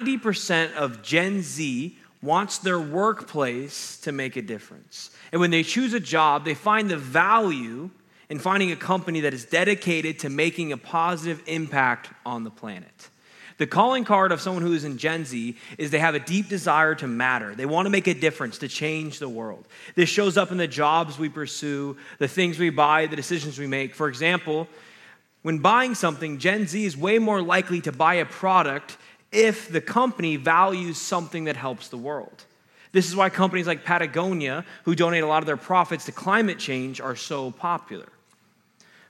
90% of Gen Z wants their workplace to make a difference. And when they choose a job, they find the value in finding a company that is dedicated to making a positive impact on the planet. The calling card of someone who is in Gen Z is they have a deep desire to matter. They want to make a difference, to change the world. This shows up in the jobs we pursue, the things we buy, the decisions we make. For example, when buying something, Gen Z is way more likely to buy a product if the company values something that helps the world. This is why companies like Patagonia, who donate a lot of their profits to climate change, are so popular.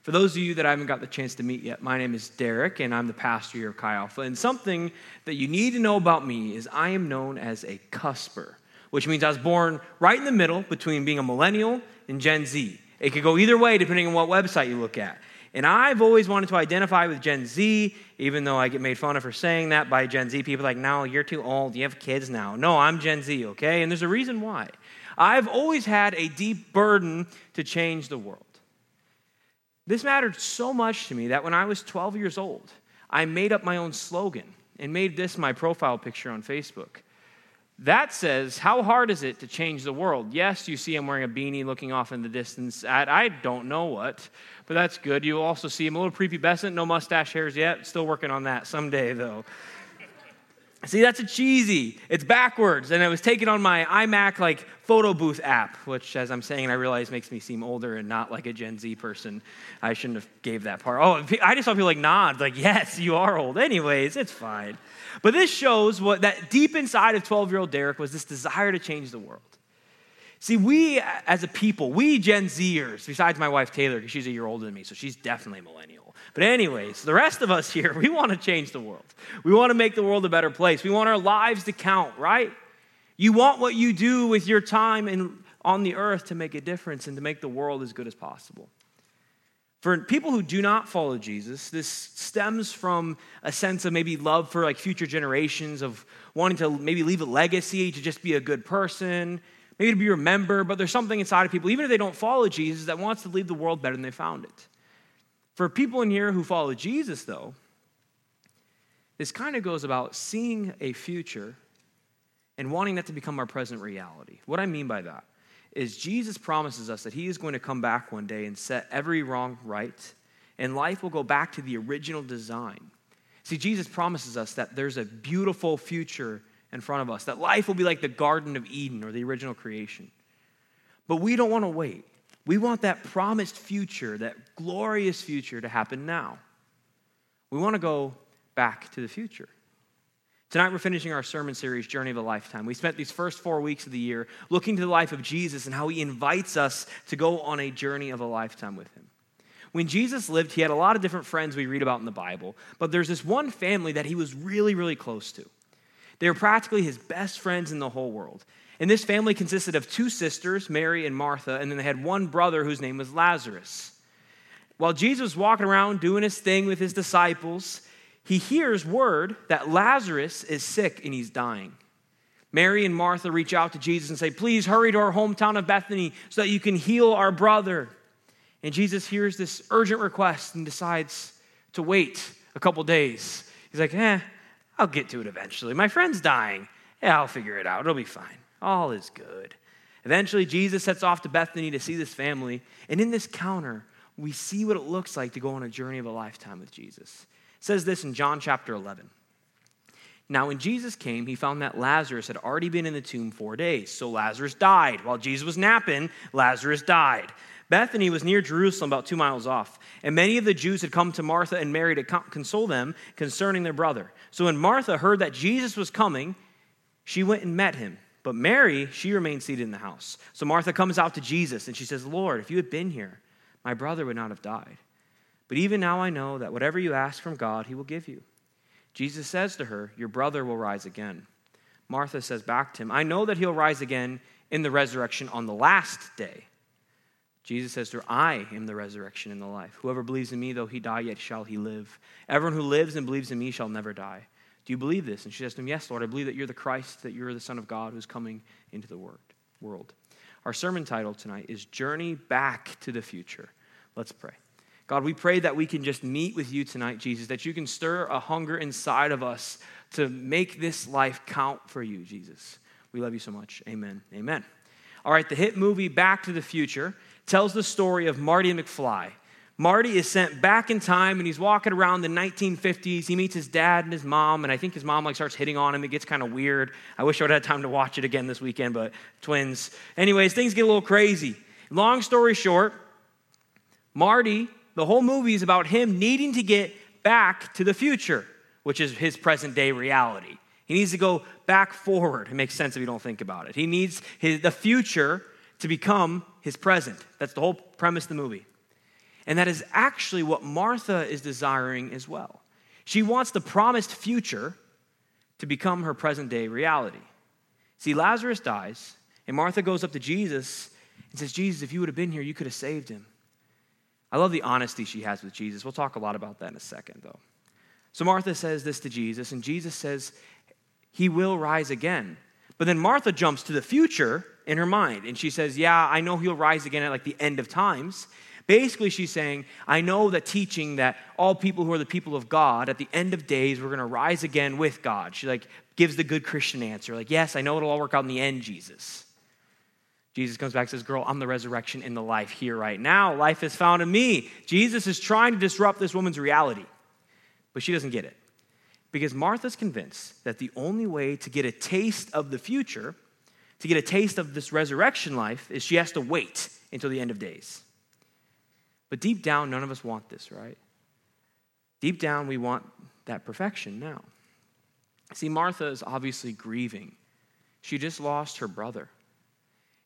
For those of you that I haven't got the chance to meet yet, my name is Derek, and I'm the pastor here of Chi Alpha. And something that you need to know about me is I am known as a cusper, which means I was born right in the middle between being a millennial and Gen Z. It could go either way depending on what website you look at. And I've always wanted to identify with Gen Z, even though I get made fun of for saying that by Gen Z. People like, no, you're too old. You have kids now. No, I'm Gen Z, okay? And there's a reason why. I've always had a deep burden to change the world. This mattered so much to me that when I was 12 years old, I made up my own slogan and made this my profile picture on Facebook. That says, How hard is it to change the world? Yes, you see I'm wearing a beanie looking off in the distance at I don't know what, but that's good. You'll also see him a little prepubescent, no mustache hairs yet. Still working on that someday, though. See, that's a cheesy. It's backwards. And it was taken on my iMac like photo booth app, which as I'm saying, I realize makes me seem older and not like a Gen Z person. I shouldn't have gave that part. Oh, I just saw people like nod, like, yes, you are old. Anyways, it's fine. But this shows what that deep inside of 12-year-old Derek was this desire to change the world. See, we as a people, we Gen Zers, besides my wife Taylor, because she's a year older than me, so she's definitely a millennial. But, anyways, the rest of us here, we want to change the world. We want to make the world a better place. We want our lives to count, right? You want what you do with your time in, on the earth to make a difference and to make the world as good as possible. For people who do not follow Jesus, this stems from a sense of maybe love for like future generations, of wanting to maybe leave a legacy, to just be a good person, maybe to be remembered, but there's something inside of people, even if they don't follow Jesus, that wants to leave the world better than they found it. For people in here who follow Jesus, though, this kind of goes about seeing a future and wanting that to become our present reality. What I mean by that is Jesus promises us that he is going to come back one day and set every wrong right, and life will go back to the original design. See, Jesus promises us that there's a beautiful future in front of us, that life will be like the Garden of Eden or the original creation. But we don't want to wait. We want that promised future, that glorious future to happen now. We want to go back to the future. Tonight, we're finishing our sermon series, Journey of a Lifetime. We spent these first four weeks of the year looking to the life of Jesus and how he invites us to go on a journey of a lifetime with him. When Jesus lived, he had a lot of different friends we read about in the Bible, but there's this one family that he was really, really close to. They were practically his best friends in the whole world. And this family consisted of two sisters, Mary and Martha, and then they had one brother whose name was Lazarus. While Jesus was walking around doing his thing with his disciples, he hears word that Lazarus is sick and he's dying. Mary and Martha reach out to Jesus and say, Please hurry to our hometown of Bethany so that you can heal our brother. And Jesus hears this urgent request and decides to wait a couple days. He's like, Eh, I'll get to it eventually. My friend's dying. Yeah, I'll figure it out. It'll be fine. All is good. Eventually, Jesus sets off to Bethany to see this family. And in this counter, we see what it looks like to go on a journey of a lifetime with Jesus. It says this in John chapter 11. Now, when Jesus came, he found that Lazarus had already been in the tomb four days. So Lazarus died. While Jesus was napping, Lazarus died. Bethany was near Jerusalem, about two miles off, and many of the Jews had come to Martha and Mary to console them concerning their brother. So when Martha heard that Jesus was coming, she went and met him. But Mary, she remained seated in the house. So Martha comes out to Jesus and she says, Lord, if you had been here, my brother would not have died. But even now I know that whatever you ask from God, he will give you. Jesus says to her, Your brother will rise again. Martha says back to him, I know that he'll rise again in the resurrection on the last day. Jesus says to her, I am the resurrection and the life. Whoever believes in me, though he die, yet shall he live. Everyone who lives and believes in me shall never die. Do you believe this? And she says to him, Yes, Lord, I believe that you're the Christ, that you're the Son of God who's coming into the world. Our sermon title tonight is Journey Back to the Future. Let's pray. God, we pray that we can just meet with you tonight, Jesus, that you can stir a hunger inside of us to make this life count for you, Jesus. We love you so much. Amen. Amen. All right, the hit movie Back to the Future tells the story of Marty McFly. Marty is sent back in time and he's walking around the 1950s. He meets his dad and his mom, and I think his mom like starts hitting on him. It gets kind of weird. I wish I would have had time to watch it again this weekend, but twins. Anyways, things get a little crazy. Long story short, Marty, the whole movie is about him needing to get back to the future, which is his present day reality. He needs to go back forward. It makes sense if you don't think about it. He needs his, the future to become his present. That's the whole premise of the movie. And that is actually what Martha is desiring as well. She wants the promised future to become her present day reality. See, Lazarus dies, and Martha goes up to Jesus and says, Jesus, if you would have been here, you could have saved him. I love the honesty she has with Jesus. We'll talk a lot about that in a second, though. So Martha says this to Jesus, and Jesus says, He will rise again. But then Martha jumps to the future in her mind, and she says, Yeah, I know he'll rise again at like the end of times. Basically, she's saying, I know that teaching that all people who are the people of God, at the end of days, we're going to rise again with God. She like gives the good Christian answer, like, Yes, I know it'll all work out in the end, Jesus. Jesus comes back and says, Girl, I'm the resurrection in the life here right now. Life is found in me. Jesus is trying to disrupt this woman's reality, but she doesn't get it. Because Martha's convinced that the only way to get a taste of the future, to get a taste of this resurrection life, is she has to wait until the end of days. But deep down, none of us want this, right? Deep down, we want that perfection now. See, Martha is obviously grieving. She just lost her brother.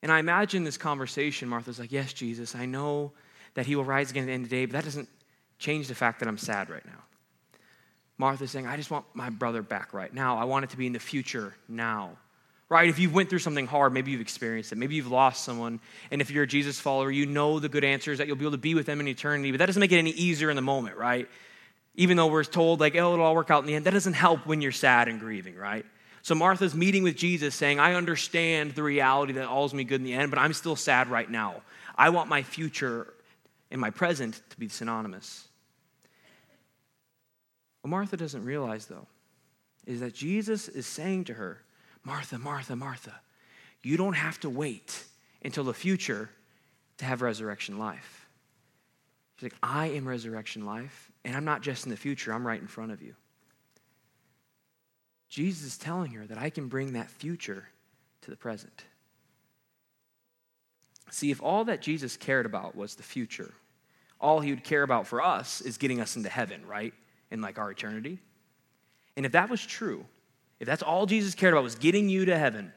And I imagine this conversation, Martha's like, Yes, Jesus, I know that he will rise again at the end of the day, but that doesn't change the fact that I'm sad right now. Martha's saying, I just want my brother back right now. I want it to be in the future now. Right? If you've went through something hard, maybe you've experienced it. Maybe you've lost someone. And if you're a Jesus follower, you know the good answers that you'll be able to be with them in eternity. But that doesn't make it any easier in the moment, right? Even though we're told, like, oh, it'll all work out in the end, that doesn't help when you're sad and grieving, right? So Martha's meeting with Jesus saying, I understand the reality that all's me good in the end, but I'm still sad right now. I want my future and my present to be synonymous. What Martha doesn't realize, though, is that Jesus is saying to her, Martha, Martha, Martha, you don't have to wait until the future to have resurrection life. She's like, I am resurrection life, and I'm not just in the future, I'm right in front of you. Jesus is telling her that I can bring that future to the present. See, if all that Jesus cared about was the future, all he would care about for us is getting us into heaven, right? In like our eternity. And if that was true, if that's all Jesus cared about was getting you to heaven,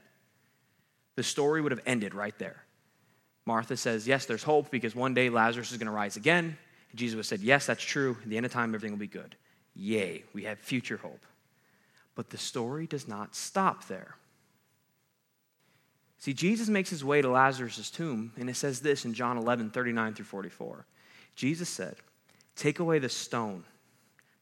the story would have ended right there. Martha says, Yes, there's hope because one day Lazarus is going to rise again. And Jesus said, Yes, that's true. At the end of time, everything will be good. Yay, we have future hope. But the story does not stop there. See, Jesus makes his way to Lazarus' tomb, and it says this in John 11, 39 through 44. Jesus said, Take away the stone.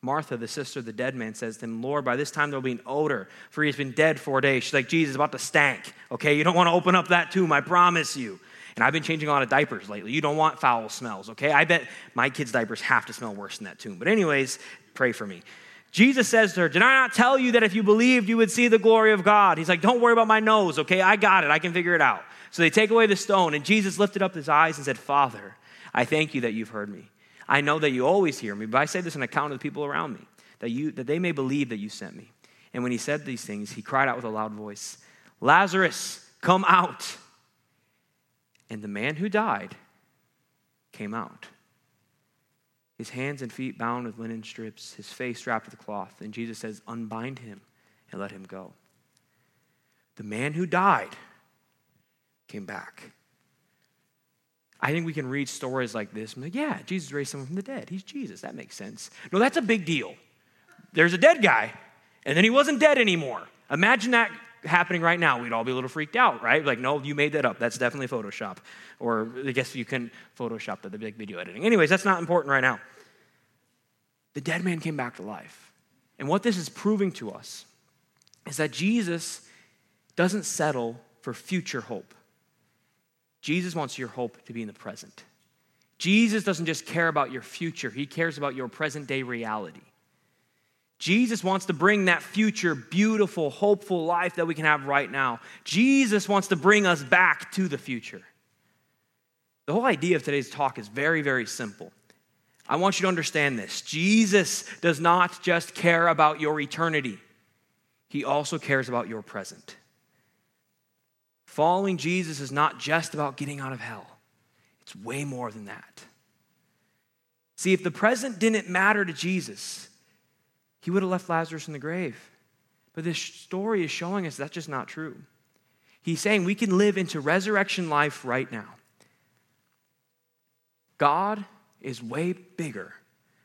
Martha, the sister of the dead man, says to him, Lord, by this time there'll be an odor, for he has been dead four days. She's like, Jesus, about to stank. Okay, you don't want to open up that tomb, I promise you. And I've been changing a lot of diapers lately. You don't want foul smells, okay? I bet my kids' diapers have to smell worse than that tomb. But, anyways, pray for me. Jesus says to her, Did I not tell you that if you believed, you would see the glory of God? He's like, Don't worry about my nose, okay? I got it. I can figure it out. So they take away the stone, and Jesus lifted up his eyes and said, Father, I thank you that you've heard me. I know that you always hear me, but I say this on account of the people around me, that, you, that they may believe that you sent me. And when he said these things, he cried out with a loud voice, Lazarus, come out. And the man who died came out his hands and feet bound with linen strips, his face wrapped with cloth. And Jesus says, Unbind him and let him go. The man who died came back. I think we can read stories like this and like, yeah, Jesus raised someone from the dead. He's Jesus. That makes sense. No, that's a big deal. There's a dead guy, and then he wasn't dead anymore. Imagine that happening right now. We'd all be a little freaked out, right? Like, no, you made that up. That's definitely Photoshop. Or I guess you can Photoshop that, the big video editing. Anyways, that's not important right now. The dead man came back to life. And what this is proving to us is that Jesus doesn't settle for future hope. Jesus wants your hope to be in the present. Jesus doesn't just care about your future, he cares about your present day reality. Jesus wants to bring that future, beautiful, hopeful life that we can have right now. Jesus wants to bring us back to the future. The whole idea of today's talk is very, very simple. I want you to understand this Jesus does not just care about your eternity, He also cares about your present. Following Jesus is not just about getting out of hell, it's way more than that. See, if the present didn't matter to Jesus, he would have left Lazarus in the grave. But this story is showing us that's just not true. He's saying we can live into resurrection life right now. God is way bigger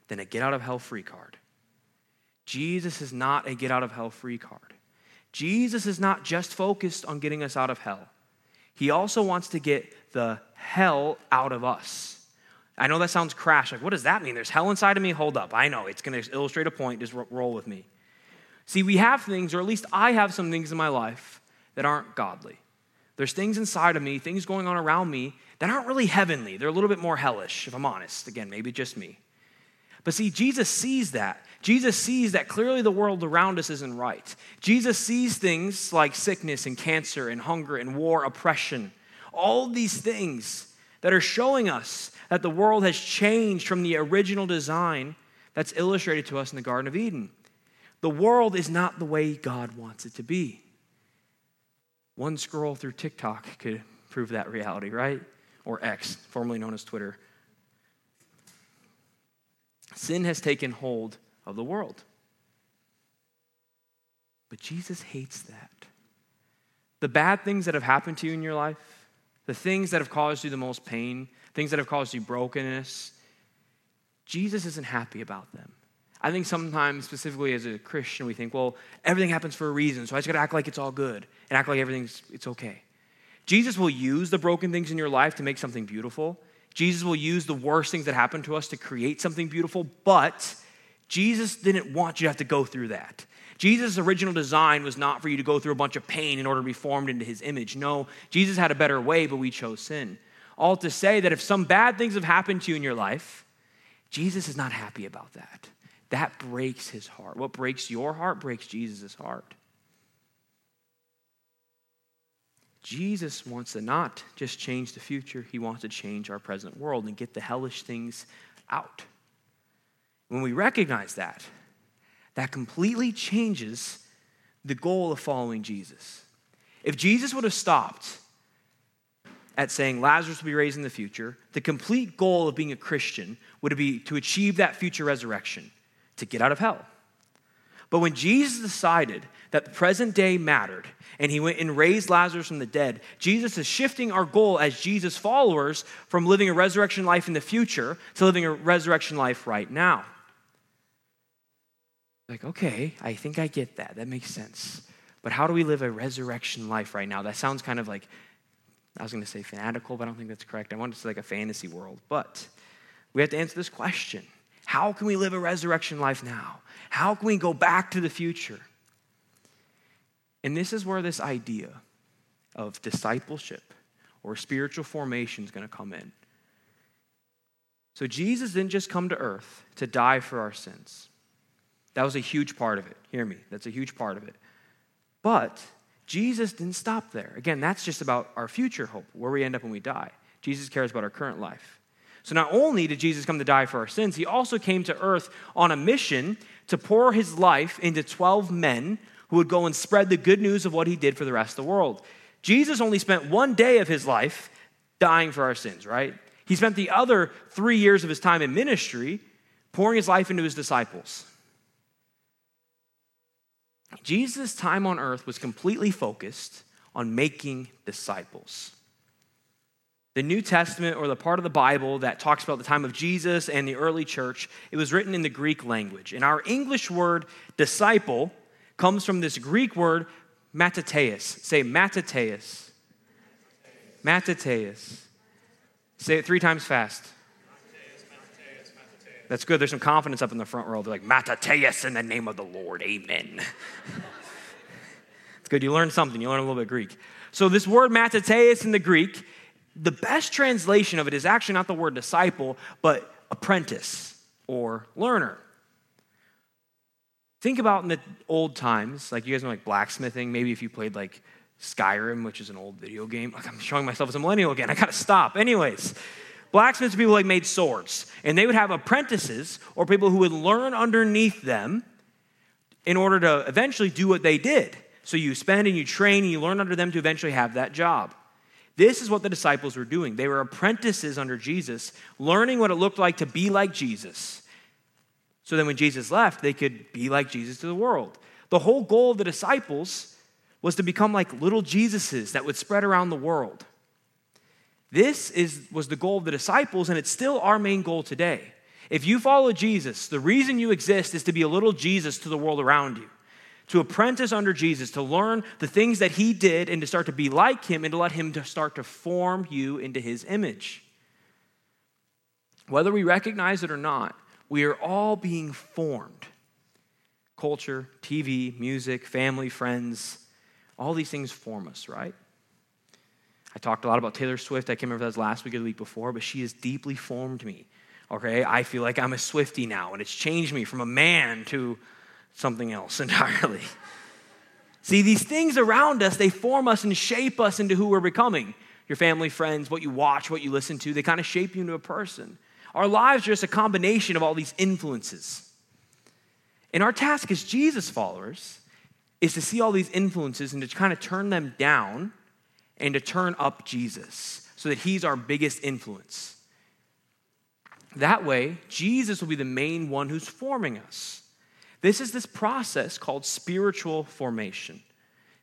than a get out of hell free card. Jesus is not a get out of hell free card. Jesus is not just focused on getting us out of hell, He also wants to get the hell out of us. I know that sounds crash. Like, what does that mean? There's hell inside of me? Hold up. I know. It's going to illustrate a point. Just roll with me. See, we have things, or at least I have some things in my life that aren't godly. There's things inside of me, things going on around me that aren't really heavenly. They're a little bit more hellish, if I'm honest. Again, maybe just me. But see, Jesus sees that. Jesus sees that clearly the world around us isn't right. Jesus sees things like sickness and cancer and hunger and war, oppression, all these things that are showing us that the world has changed from the original design that's illustrated to us in the Garden of Eden. The world is not the way God wants it to be. One scroll through TikTok could prove that reality, right? Or X, formerly known as Twitter. Sin has taken hold of the world. But Jesus hates that. The bad things that have happened to you in your life, the things that have caused you the most pain, things that have caused you brokenness, Jesus isn't happy about them. I think sometimes, specifically as a Christian, we think, well, everything happens for a reason, so I just gotta act like it's all good and act like everything's it's okay. Jesus will use the broken things in your life to make something beautiful. Jesus will use the worst things that happen to us to create something beautiful, but Jesus didn't want you to have to go through that. Jesus' original design was not for you to go through a bunch of pain in order to be formed into his image. No, Jesus had a better way, but we chose sin. All to say that if some bad things have happened to you in your life, Jesus is not happy about that. That breaks his heart. What breaks your heart breaks Jesus' heart. Jesus wants to not just change the future, he wants to change our present world and get the hellish things out. When we recognize that, that completely changes the goal of following Jesus. If Jesus would have stopped at saying Lazarus will be raised in the future, the complete goal of being a Christian would be to achieve that future resurrection, to get out of hell. But when Jesus decided that the present day mattered and he went and raised Lazarus from the dead, Jesus is shifting our goal as Jesus followers from living a resurrection life in the future to living a resurrection life right now. Like, okay, I think I get that. That makes sense. But how do we live a resurrection life right now? That sounds kind of like, I was going to say fanatical, but I don't think that's correct. I want to say like a fantasy world. But we have to answer this question How can we live a resurrection life now? How can we go back to the future? And this is where this idea of discipleship or spiritual formation is going to come in. So Jesus didn't just come to earth to die for our sins. That was a huge part of it. Hear me, that's a huge part of it. But Jesus didn't stop there. Again, that's just about our future hope, where we end up when we die. Jesus cares about our current life. So not only did Jesus come to die for our sins, he also came to earth on a mission to pour his life into 12 men who would go and spread the good news of what he did for the rest of the world. Jesus only spent one day of his life dying for our sins, right? He spent the other three years of his time in ministry pouring his life into his disciples. Jesus' time on earth was completely focused on making disciples. The New Testament, or the part of the Bible that talks about the time of Jesus and the early church, it was written in the Greek language. And our English word disciple comes from this Greek word matateus. Say matateus. Matateus. Say it three times fast. That's good. There's some confidence up in the front row. They're like, Matateus in the name of the Lord. Amen. it's good. You learn something. You learn a little bit Greek. So, this word Matateus in the Greek, the best translation of it is actually not the word disciple, but apprentice or learner. Think about in the old times, like you guys know, like blacksmithing. Maybe if you played like Skyrim, which is an old video game. Like I'm showing myself as a millennial again. I gotta stop. Anyways, blacksmiths people like made swords, and they would have apprentices or people who would learn underneath them in order to eventually do what they did. So you spend and you train and you learn under them to eventually have that job. This is what the disciples were doing. They were apprentices under Jesus, learning what it looked like to be like Jesus. So then when Jesus left, they could be like Jesus to the world. The whole goal of the disciples was to become like little Jesuses that would spread around the world. This is, was the goal of the disciples, and it's still our main goal today. If you follow Jesus, the reason you exist is to be a little Jesus to the world around you, to apprentice under Jesus, to learn the things that he did, and to start to be like him, and to let him to start to form you into his image. Whether we recognize it or not, we are all being formed. Culture, TV, music, family, friends, all these things form us, right? I talked a lot about Taylor Swift. I can't remember if that was last week or the week before, but she has deeply formed me. Okay, I feel like I'm a Swifty now, and it's changed me from a man to something else entirely. See, these things around us, they form us and shape us into who we're becoming. Your family, friends, what you watch, what you listen to, they kind of shape you into a person. Our lives are just a combination of all these influences. And our task as Jesus followers is to see all these influences and to kind of turn them down and to turn up Jesus so that he's our biggest influence. That way, Jesus will be the main one who's forming us. This is this process called spiritual formation.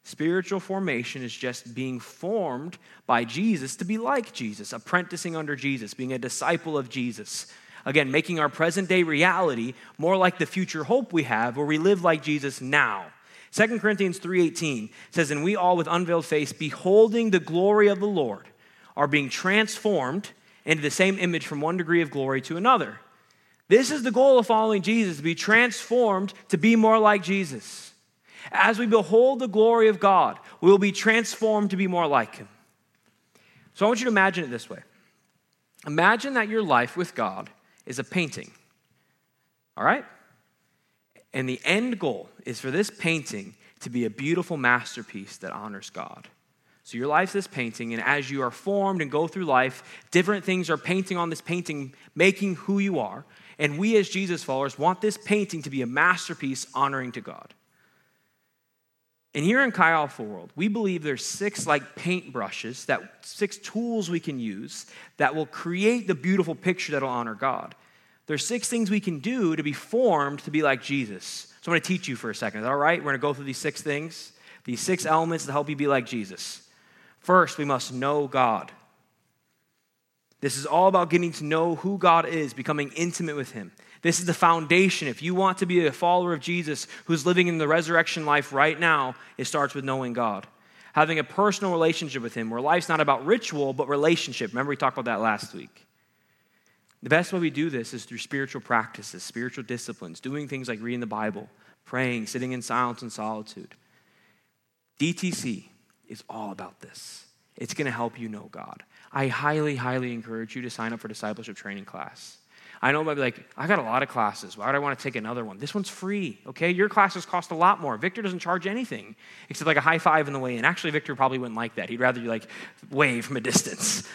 Spiritual formation is just being formed by Jesus to be like Jesus, apprenticing under Jesus, being a disciple of Jesus. Again, making our present day reality more like the future hope we have, where we live like Jesus now. 2 Corinthians 3:18 says, "And we all with unveiled face, beholding the glory of the Lord, are being transformed into the same image from one degree of glory to another." This is the goal of following Jesus, to be transformed to be more like Jesus. As we behold the glory of God, we will be transformed to be more like him. So I want you to imagine it this way. Imagine that your life with God is a painting. All right? And the end goal is for this painting to be a beautiful masterpiece that honors God. So your life's this painting, and as you are formed and go through life, different things are painting on this painting, making who you are. And we, as Jesus followers, want this painting to be a masterpiece honoring to God. And here in Chi Alpha World, we believe there's six like paint brushes, that six tools we can use that will create the beautiful picture that'll honor God. There's six things we can do to be formed to be like Jesus. So I'm going to teach you for a second. Is that all right? We're going to go through these six things, these six elements to help you be like Jesus. First, we must know God. This is all about getting to know who God is, becoming intimate with Him. This is the foundation. If you want to be a follower of Jesus who's living in the resurrection life right now, it starts with knowing God. Having a personal relationship with Him, where life's not about ritual, but relationship. Remember, we talked about that last week. The best way we do this is through spiritual practices, spiritual disciplines, doing things like reading the Bible, praying, sitting in silence and solitude. DTC is all about this. It's going to help you know God. I highly, highly encourage you to sign up for discipleship training class. I know might be like, I got a lot of classes. Why would I want to take another one? This one's free, okay? Your classes cost a lot more. Victor doesn't charge anything except like a high five in the way in. Actually, Victor probably wouldn't like that. He'd rather you like wave from a distance.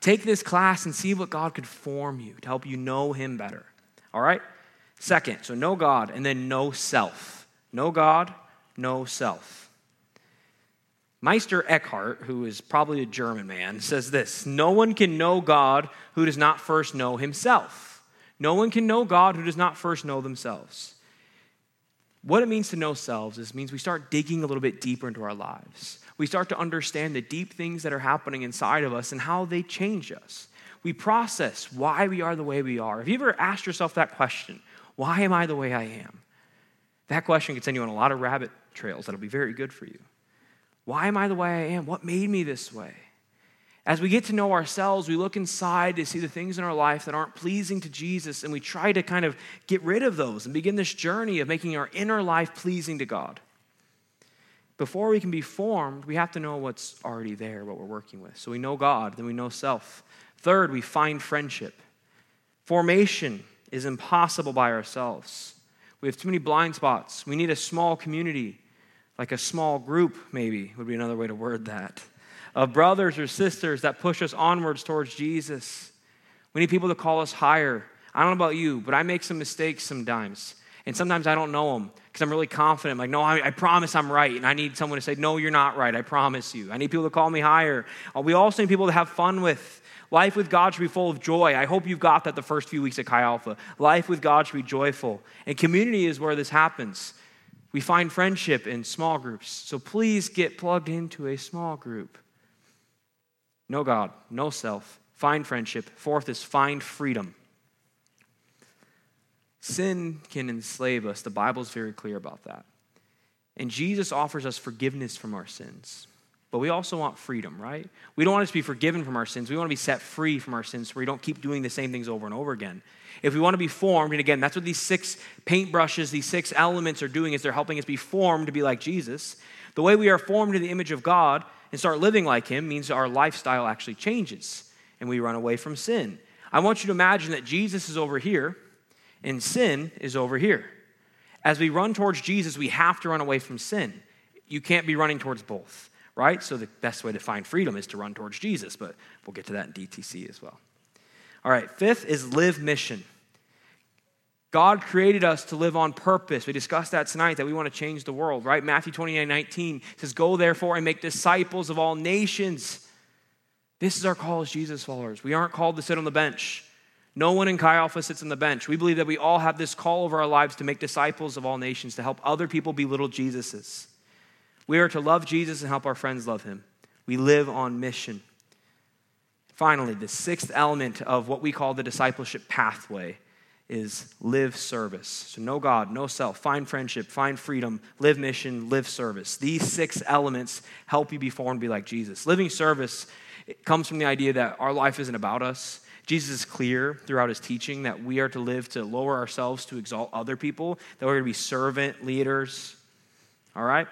Take this class and see what God could form you to help you know Him better. All right? Second, so know God and then know self. Know God, know self. Meister Eckhart, who is probably a German man, says this No one can know God who does not first know himself. No one can know God who does not first know themselves. What it means to know selves is means we start digging a little bit deeper into our lives we start to understand the deep things that are happening inside of us and how they change us. We process why we are the way we are. Have you ever asked yourself that question? Why am I the way I am? That question can send you on a lot of rabbit trails that'll be very good for you. Why am I the way I am? What made me this way? As we get to know ourselves, we look inside to see the things in our life that aren't pleasing to Jesus, and we try to kind of get rid of those and begin this journey of making our inner life pleasing to God before we can be formed, we have to know what's already there, what we're working with. So we know God, then we know self. Third, we find friendship. Formation is impossible by ourselves. We have too many blind spots. We need a small community, like a small group, maybe, would be another way to word that, of brothers or sisters that push us onwards towards Jesus. We need people to call us higher. I don't know about you, but I make some mistakes sometimes. And sometimes I don't know them because I'm really confident. I'm like, no, I, I, promise I'm right. And I need someone to say, no, you're not right. I promise you. I need people to call me higher. Uh, we also need people to have fun with. Life with God should be full of joy. I hope you've got that the first few weeks at Chi Alpha. Life with God should be joyful. And community is where this happens. We find friendship in small groups. So please get plugged into a small group. Know God, know self. Find friendship. Fourth is find freedom. Sin can enslave us. The Bible is very clear about that. And Jesus offers us forgiveness from our sins. But we also want freedom, right? We don't want to be forgiven from our sins. We want to be set free from our sins so we don't keep doing the same things over and over again. If we want to be formed, and again, that's what these six paintbrushes, these six elements are doing, is they're helping us be formed to be like Jesus. The way we are formed in the image of God and start living like Him means our lifestyle actually changes and we run away from sin. I want you to imagine that Jesus is over here and sin is over here. As we run towards Jesus, we have to run away from sin. You can't be running towards both, right? So the best way to find freedom is to run towards Jesus, but we'll get to that in DTC as well. All right, fifth is live mission. God created us to live on purpose. We discussed that tonight, that we want to change the world, right? Matthew 29 19 says, Go therefore and make disciples of all nations. This is our call as Jesus followers. We aren't called to sit on the bench. No one in Chi Alpha sits on the bench. We believe that we all have this call over our lives to make disciples of all nations, to help other people be little Jesuses. We are to love Jesus and help our friends love him. We live on mission. Finally, the sixth element of what we call the discipleship pathway is live service. So, know God, know self, find friendship, find freedom, live mission, live service. These six elements help you be formed to be like Jesus. Living service comes from the idea that our life isn't about us, Jesus is clear throughout his teaching that we are to live to lower ourselves to exalt other people, that we're going to be servant leaders. All right?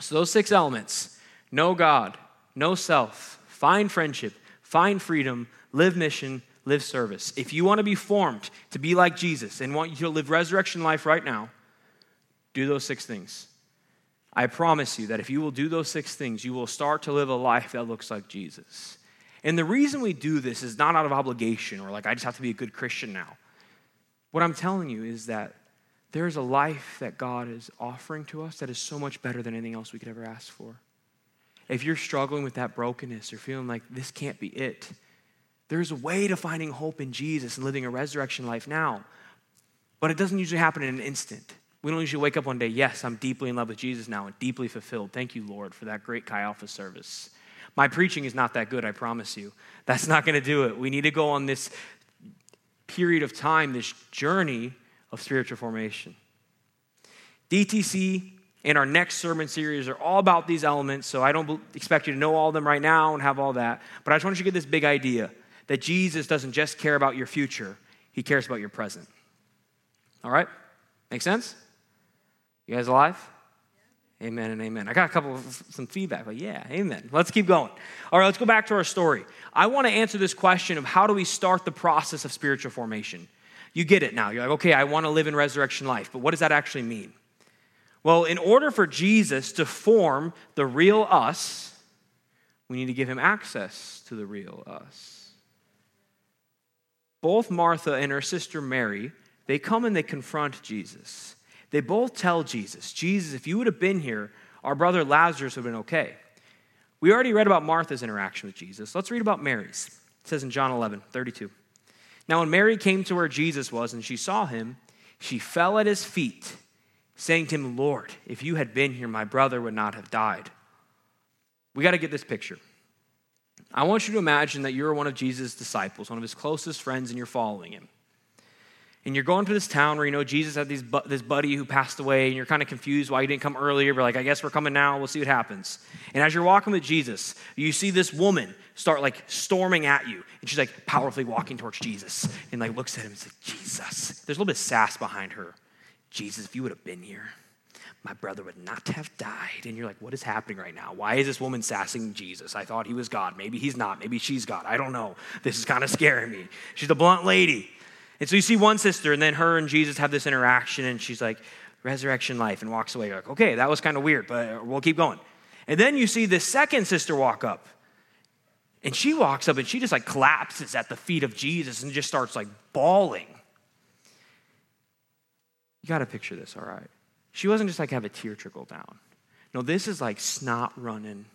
So, those six elements know God, know self, find friendship, find freedom, live mission, live service. If you want to be formed to be like Jesus and want you to live resurrection life right now, do those six things. I promise you that if you will do those six things, you will start to live a life that looks like Jesus. And the reason we do this is not out of obligation or like, I just have to be a good Christian now. What I'm telling you is that there's a life that God is offering to us that is so much better than anything else we could ever ask for. If you're struggling with that brokenness or feeling like this can't be it, there's a way to finding hope in Jesus and living a resurrection life now. But it doesn't usually happen in an instant. We don't usually wake up one day, yes, I'm deeply in love with Jesus now and deeply fulfilled. Thank you, Lord, for that great Chi Alpha service. My preaching is not that good, I promise you. That's not going to do it. We need to go on this period of time, this journey of spiritual formation. DTC and our next sermon series are all about these elements, so I don't expect you to know all of them right now and have all that. But I just want you to get this big idea that Jesus doesn't just care about your future, he cares about your present. All right? Make sense? You guys alive? Amen and amen. I got a couple of some feedback, but yeah, amen. Let's keep going. All right, let's go back to our story. I want to answer this question of how do we start the process of spiritual formation? You get it now. You're like, okay, I want to live in resurrection life, but what does that actually mean? Well, in order for Jesus to form the real us, we need to give him access to the real us. Both Martha and her sister Mary, they come and they confront Jesus. They both tell Jesus, Jesus, if you would have been here, our brother Lazarus would have been okay. We already read about Martha's interaction with Jesus. Let's read about Mary's. It says in John 11, 32. Now, when Mary came to where Jesus was and she saw him, she fell at his feet, saying to him, Lord, if you had been here, my brother would not have died. We got to get this picture. I want you to imagine that you're one of Jesus' disciples, one of his closest friends, and you're following him and you're going to this town where you know Jesus had these, this buddy who passed away, and you're kind of confused why he didn't come earlier, but like, I guess we're coming now, we'll see what happens. And as you're walking with Jesus, you see this woman start like storming at you, and she's like powerfully walking towards Jesus, and like looks at him and says, Jesus. There's a little bit of sass behind her. Jesus, if you would have been here, my brother would not have died. And you're like, what is happening right now? Why is this woman sassing Jesus? I thought he was God. Maybe he's not. Maybe she's God. I don't know. This is kind of scaring me. She's a blunt lady. And so you see one sister, and then her and Jesus have this interaction, and she's like, resurrection life, and walks away. You're like, okay, that was kind of weird, but we'll keep going. And then you see the second sister walk up. And she walks up and she just like collapses at the feet of Jesus and just starts like bawling. You got to picture this, all right? She wasn't just like have a tear trickle down. No, this is like snot running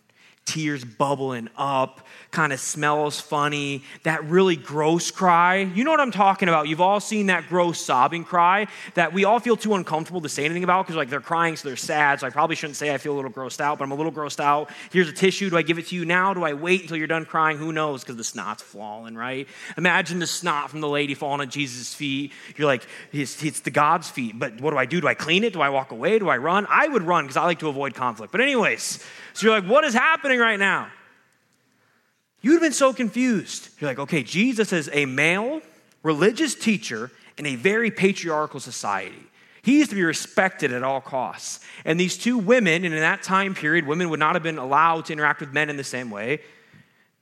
tears bubbling up, kind of smells funny, that really gross cry. You know what I'm talking about. You've all seen that gross sobbing cry that we all feel too uncomfortable to say anything about because like they're crying, so they're sad. So I probably shouldn't say I feel a little grossed out, but I'm a little grossed out. Here's a tissue. Do I give it to you now? Do I wait until you're done crying? Who knows? Because the snot's falling, right? Imagine the snot from the lady falling at Jesus' feet. You're like, it's, it's the God's feet. But what do I do? Do I clean it? Do I walk away? Do I run? I would run because I like to avoid conflict. But anyways, so you're like, what is happening right now? You'd have been so confused. You're like, okay, Jesus is a male religious teacher in a very patriarchal society. He used to be respected at all costs. And these two women, and in that time period, women would not have been allowed to interact with men in the same way.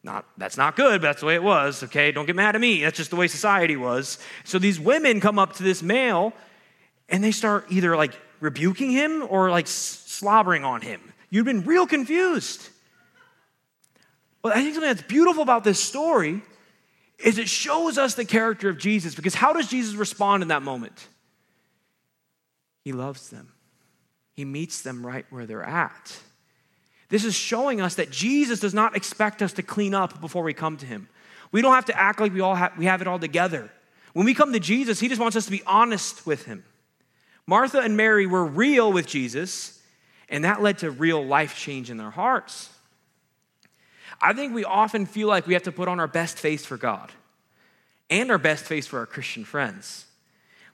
Not, that's not good, but that's the way it was, okay? Don't get mad at me. That's just the way society was. So these women come up to this male and they start either like rebuking him or like slobbering on him. You've been real confused. Well, I think something that's beautiful about this story is it shows us the character of Jesus because how does Jesus respond in that moment? He loves them. He meets them right where they're at. This is showing us that Jesus does not expect us to clean up before we come to him. We don't have to act like we all have, we have it all together. When we come to Jesus, he just wants us to be honest with him. Martha and Mary were real with Jesus, and that led to real life change in their hearts. I think we often feel like we have to put on our best face for God and our best face for our Christian friends.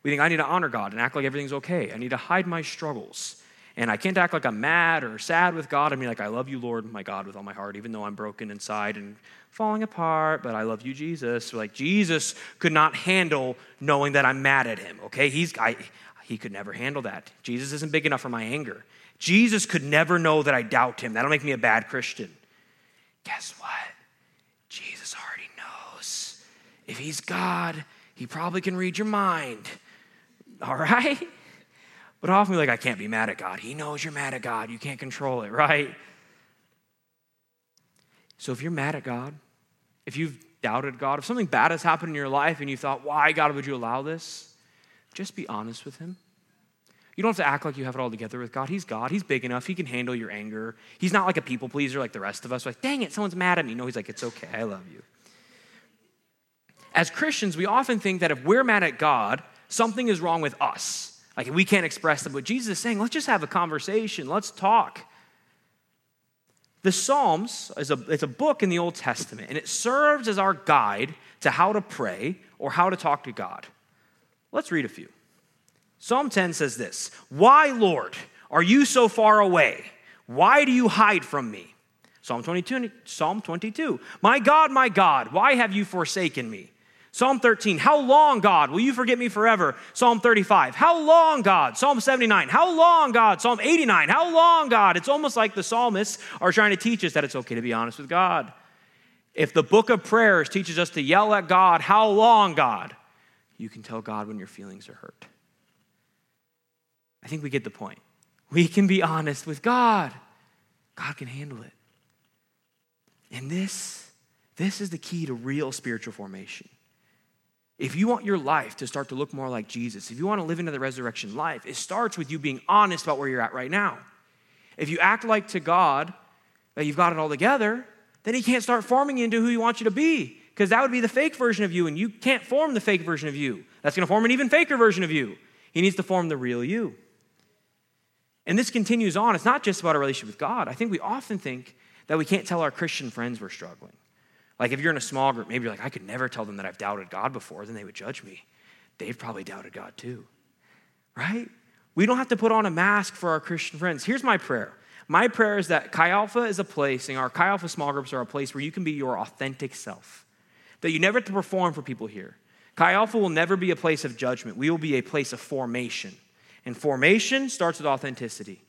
We think I need to honor God and act like everything's okay. I need to hide my struggles. And I can't act like I'm mad or sad with God. I mean, like, I love you, Lord, my God, with all my heart, even though I'm broken inside and falling apart, but I love you, Jesus. Like, Jesus could not handle knowing that I'm mad at him, okay? He's, I, he could never handle that. Jesus isn't big enough for my anger. Jesus could never know that I doubt him. That'll make me a bad Christian. Guess what? Jesus already knows. If he's God, he probably can read your mind. All right? But often we're like, I can't be mad at God. He knows you're mad at God. You can't control it, right? So if you're mad at God, if you've doubted God, if something bad has happened in your life and you thought, why, God, would you allow this? Just be honest with Him. You don't have to act like you have it all together with God. He's God. He's big enough. He can handle your anger. He's not like a people pleaser like the rest of us. Like, dang it, someone's mad at me. No, he's like, it's okay. I love you. As Christians, we often think that if we're mad at God, something is wrong with us. Like we can't express it. But Jesus is saying, let's just have a conversation. Let's talk. The Psalms is a, it's a book in the Old Testament, and it serves as our guide to how to pray or how to talk to God. Let's read a few. Psalm 10 says this Why, Lord, are you so far away? Why do you hide from me? Psalm 22, Psalm 22. My God, my God, why have you forsaken me? Psalm 13, how long, God, will you forget me forever? Psalm 35, how long, God? Psalm 79, how long, God? Psalm 89, how long, God? It's almost like the psalmists are trying to teach us that it's okay to be honest with God. If the book of prayers teaches us to yell at God, how long, God? You can tell God when your feelings are hurt. I think we get the point. We can be honest with God. God can handle it. And this, this is the key to real spiritual formation. If you want your life to start to look more like Jesus, if you want to live into the resurrection life, it starts with you being honest about where you're at right now. If you act like to God that you've got it all together, then He can't start forming you into who He wants you to be, because that would be the fake version of you, and you can't form the fake version of you. That's going to form an even faker version of you. He needs to form the real you. And this continues on. It's not just about a relationship with God. I think we often think that we can't tell our Christian friends we're struggling. Like if you're in a small group, maybe you're like, I could never tell them that I've doubted God before, then they would judge me. They've probably doubted God too. Right? We don't have to put on a mask for our Christian friends. Here's my prayer. My prayer is that Chi Alpha is a place, and our Chi Alpha small groups are a place where you can be your authentic self. That you never have to perform for people here. Chi Alpha will never be a place of judgment. We will be a place of formation. And formation starts with authenticity.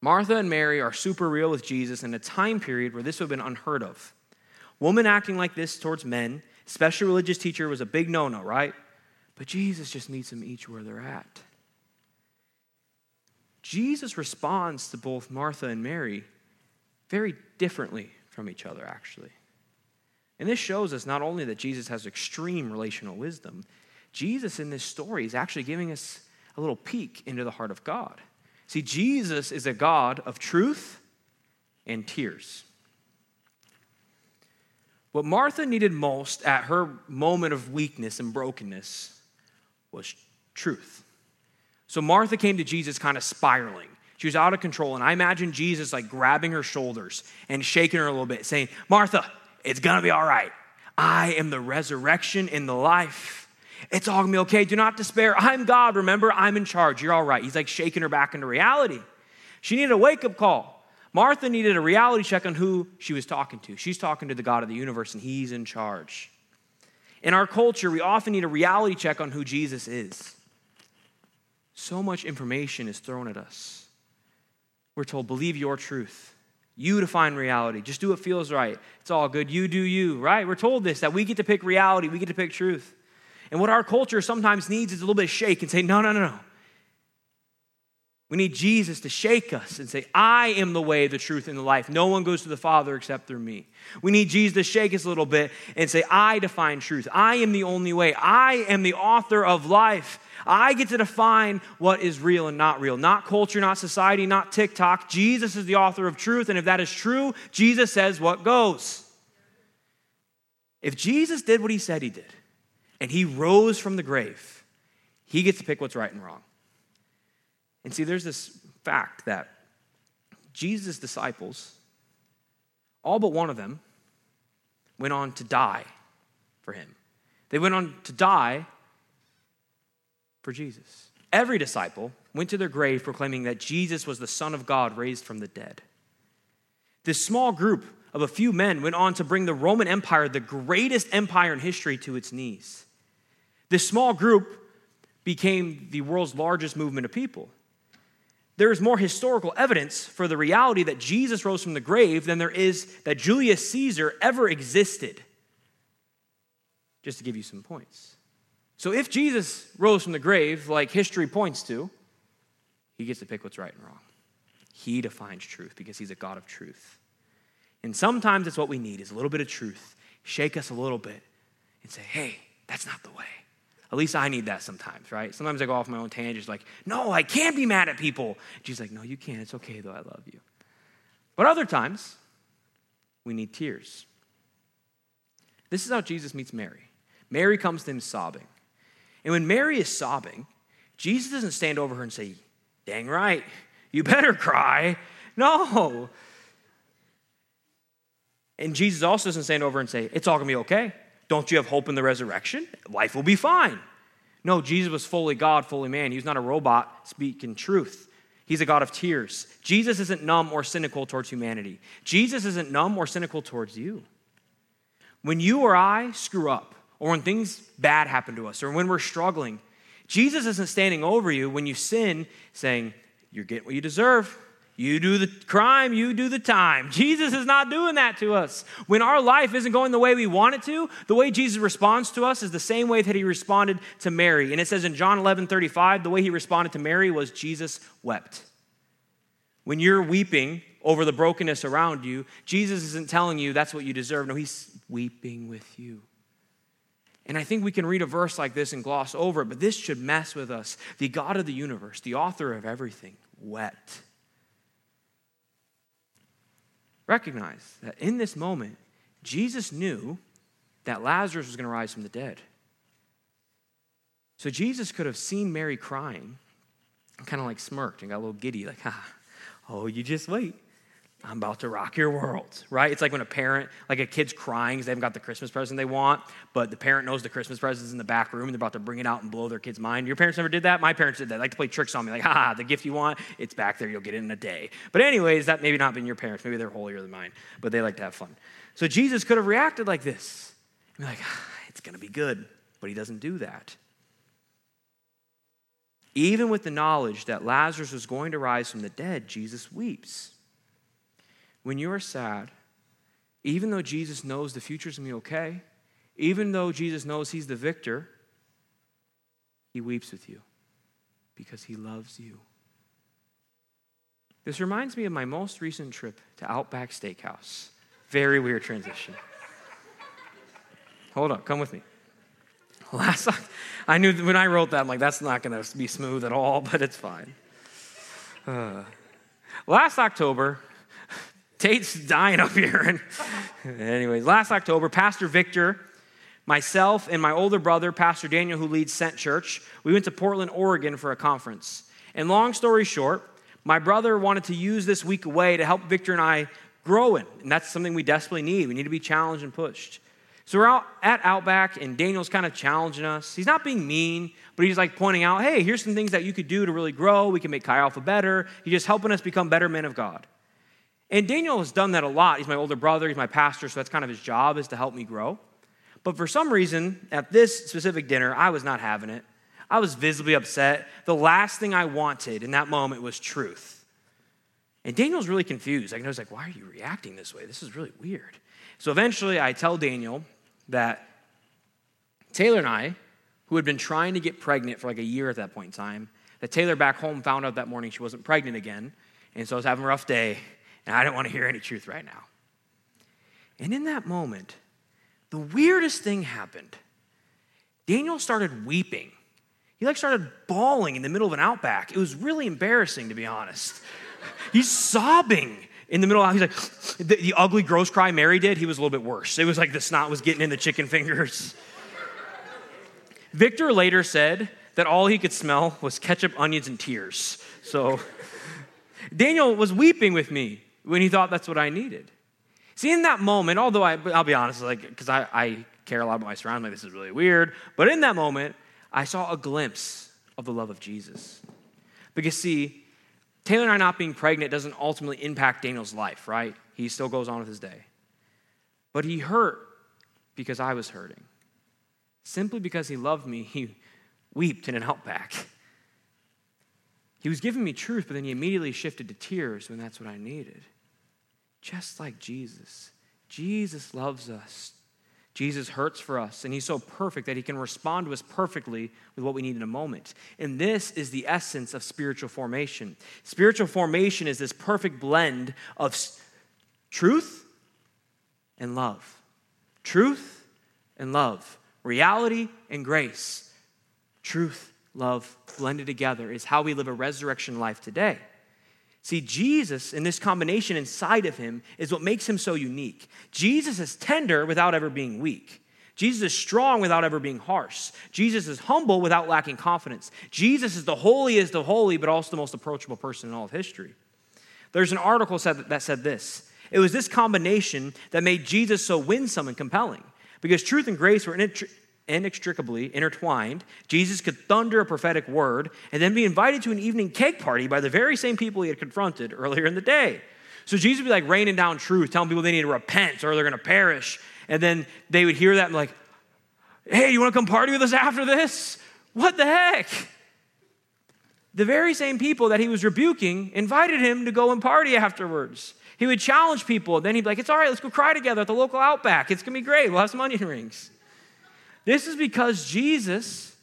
Martha and Mary are super real with Jesus in a time period where this would have been unheard of. Women acting like this towards men Special religious teacher was a big no no, right? But Jesus just meets them each where they're at. Jesus responds to both Martha and Mary very differently from each other, actually. And this shows us not only that Jesus has extreme relational wisdom, Jesus in this story is actually giving us a little peek into the heart of God. See, Jesus is a God of truth and tears. What Martha needed most at her moment of weakness and brokenness was truth. So Martha came to Jesus kind of spiraling. She was out of control. And I imagine Jesus like grabbing her shoulders and shaking her a little bit, saying, Martha, it's gonna be all right. I am the resurrection and the life. It's all gonna be okay. Do not despair. I'm God. Remember, I'm in charge. You're all right. He's like shaking her back into reality. She needed a wake up call. Martha needed a reality check on who she was talking to. She's talking to the God of the universe, and He's in charge. In our culture, we often need a reality check on who Jesus is. So much information is thrown at us. We're told, believe your truth. You define reality. Just do what feels right. It's all good. You do you, right? We're told this that we get to pick reality, we get to pick truth. And what our culture sometimes needs is a little bit of shake and say, no, no, no, no. We need Jesus to shake us and say, I am the way, the truth, and the life. No one goes to the Father except through me. We need Jesus to shake us a little bit and say, I define truth. I am the only way. I am the author of life. I get to define what is real and not real. Not culture, not society, not TikTok. Jesus is the author of truth. And if that is true, Jesus says what goes. If Jesus did what he said he did, and he rose from the grave, he gets to pick what's right and wrong. And see, there's this fact that Jesus' disciples, all but one of them, went on to die for him. They went on to die for Jesus. Every disciple went to their grave proclaiming that Jesus was the Son of God raised from the dead. This small group of a few men went on to bring the Roman Empire, the greatest empire in history, to its knees. This small group became the world's largest movement of people there is more historical evidence for the reality that Jesus rose from the grave than there is that Julius Caesar ever existed. Just to give you some points. So if Jesus rose from the grave, like history points to, he gets to pick what's right and wrong. He defines truth because he's a God of truth. And sometimes it's what we need is a little bit of truth. Shake us a little bit and say, hey, that's not the way. At least I need that sometimes, right? Sometimes I go off my own tangents like, no, I can't be mad at people. She's like, no, you can't. It's okay, though. I love you. But other times, we need tears. This is how Jesus meets Mary. Mary comes to him sobbing. And when Mary is sobbing, Jesus doesn't stand over her and say, dang right, you better cry. No. And Jesus also doesn't stand over and say, it's all gonna be okay. Don't you have hope in the resurrection? Life will be fine. No, Jesus was fully God, fully man. He was not a robot speaking truth. He's a God of tears. Jesus isn't numb or cynical towards humanity. Jesus isn't numb or cynical towards you. When you or I screw up, or when things bad happen to us, or when we're struggling, Jesus isn't standing over you when you sin saying, You're getting what you deserve. You do the crime, you do the time. Jesus is not doing that to us. When our life isn't going the way we want it to, the way Jesus responds to us is the same way that he responded to Mary. And it says in John 11 35, the way he responded to Mary was Jesus wept. When you're weeping over the brokenness around you, Jesus isn't telling you that's what you deserve. No, he's weeping with you. And I think we can read a verse like this and gloss over it, but this should mess with us. The God of the universe, the author of everything, wept recognize that in this moment, Jesus knew that Lazarus was going to rise from the dead. So Jesus could have seen Mary crying kind of like smirked and got a little giddy, like, ah, oh, you just wait. I'm about to rock your world, right? It's like when a parent, like a kid's crying because they haven't got the Christmas present they want, but the parent knows the Christmas present's in the back room and they're about to bring it out and blow their kid's mind. Your parents never did that? My parents did that. They like to play tricks on me, like, ha, the gift you want, it's back there, you'll get it in a day. But, anyways, that maybe not been your parents. Maybe they're holier than mine, but they like to have fun. So, Jesus could have reacted like this. And be like, ah, it's going to be good, but he doesn't do that. Even with the knowledge that Lazarus was going to rise from the dead, Jesus weeps when you are sad, even though Jesus knows the future's gonna be okay, even though Jesus knows he's the victor, he weeps with you because he loves you. This reminds me of my most recent trip to Outback Steakhouse. Very weird transition. Hold on, come with me. Last, I knew when I wrote that, I'm like, that's not going to be smooth at all, but it's fine. Uh, last October, Tate's dying up here. And anyways, last October, Pastor Victor, myself, and my older brother, Pastor Daniel, who leads Sent Church, we went to Portland, Oregon for a conference. And long story short, my brother wanted to use this week away to help Victor and I grow in. And that's something we desperately need. We need to be challenged and pushed. So we're out at Outback, and Daniel's kind of challenging us. He's not being mean, but he's like pointing out, hey, here's some things that you could do to really grow. We can make Chi Alpha better. He's just helping us become better men of God. And Daniel has done that a lot. He's my older brother, he's my pastor, so that's kind of his job is to help me grow. But for some reason, at this specific dinner, I was not having it. I was visibly upset. The last thing I wanted in that moment was truth. And Daniel's really confused. I was like, why are you reacting this way? This is really weird. So eventually, I tell Daniel that Taylor and I, who had been trying to get pregnant for like a year at that point in time, that Taylor back home found out that morning she wasn't pregnant again. And so I was having a rough day. And I don't want to hear any truth right now. And in that moment, the weirdest thing happened. Daniel started weeping. He like started bawling in the middle of an outback. It was really embarrassing, to be honest. He's sobbing in the middle. Of, he's like, the, the ugly, gross cry Mary did, he was a little bit worse. It was like the snot was getting in the chicken fingers. Victor later said that all he could smell was ketchup, onions, and tears. So Daniel was weeping with me when he thought that's what I needed. See, in that moment, although I, will be honest, like, because I, I care a lot about my surroundings, like, this is really weird, but in that moment, I saw a glimpse of the love of Jesus. Because, see, Taylor and I not being pregnant doesn't ultimately impact Daniel's life, right? He still goes on with his day. But he hurt because I was hurting. Simply because he loved me, he wept in an outback. He was giving me truth, but then he immediately shifted to tears when that's what I needed just like Jesus. Jesus loves us. Jesus hurts for us, and he's so perfect that he can respond to us perfectly with what we need in a moment. And this is the essence of spiritual formation. Spiritual formation is this perfect blend of truth and love. Truth and love. Reality and grace. Truth, love blended together is how we live a resurrection life today. See, Jesus and this combination inside of him is what makes him so unique. Jesus is tender without ever being weak. Jesus is strong without ever being harsh. Jesus is humble without lacking confidence. Jesus is the holiest of holy, but also the most approachable person in all of history. There's an article that said this it was this combination that made Jesus so winsome and compelling because truth and grace were inextricably intertwined, Jesus could thunder a prophetic word and then be invited to an evening cake party by the very same people he had confronted earlier in the day. So Jesus would be like raining down truth, telling people they need to repent or they're going to perish. And then they would hear that and be like, hey, you want to come party with us after this? What the heck? The very same people that he was rebuking invited him to go and party afterwards. He would challenge people. Then he'd be like, it's all right, let's go cry together at the local Outback. It's going to be great. We'll have some onion rings. This is because Jesus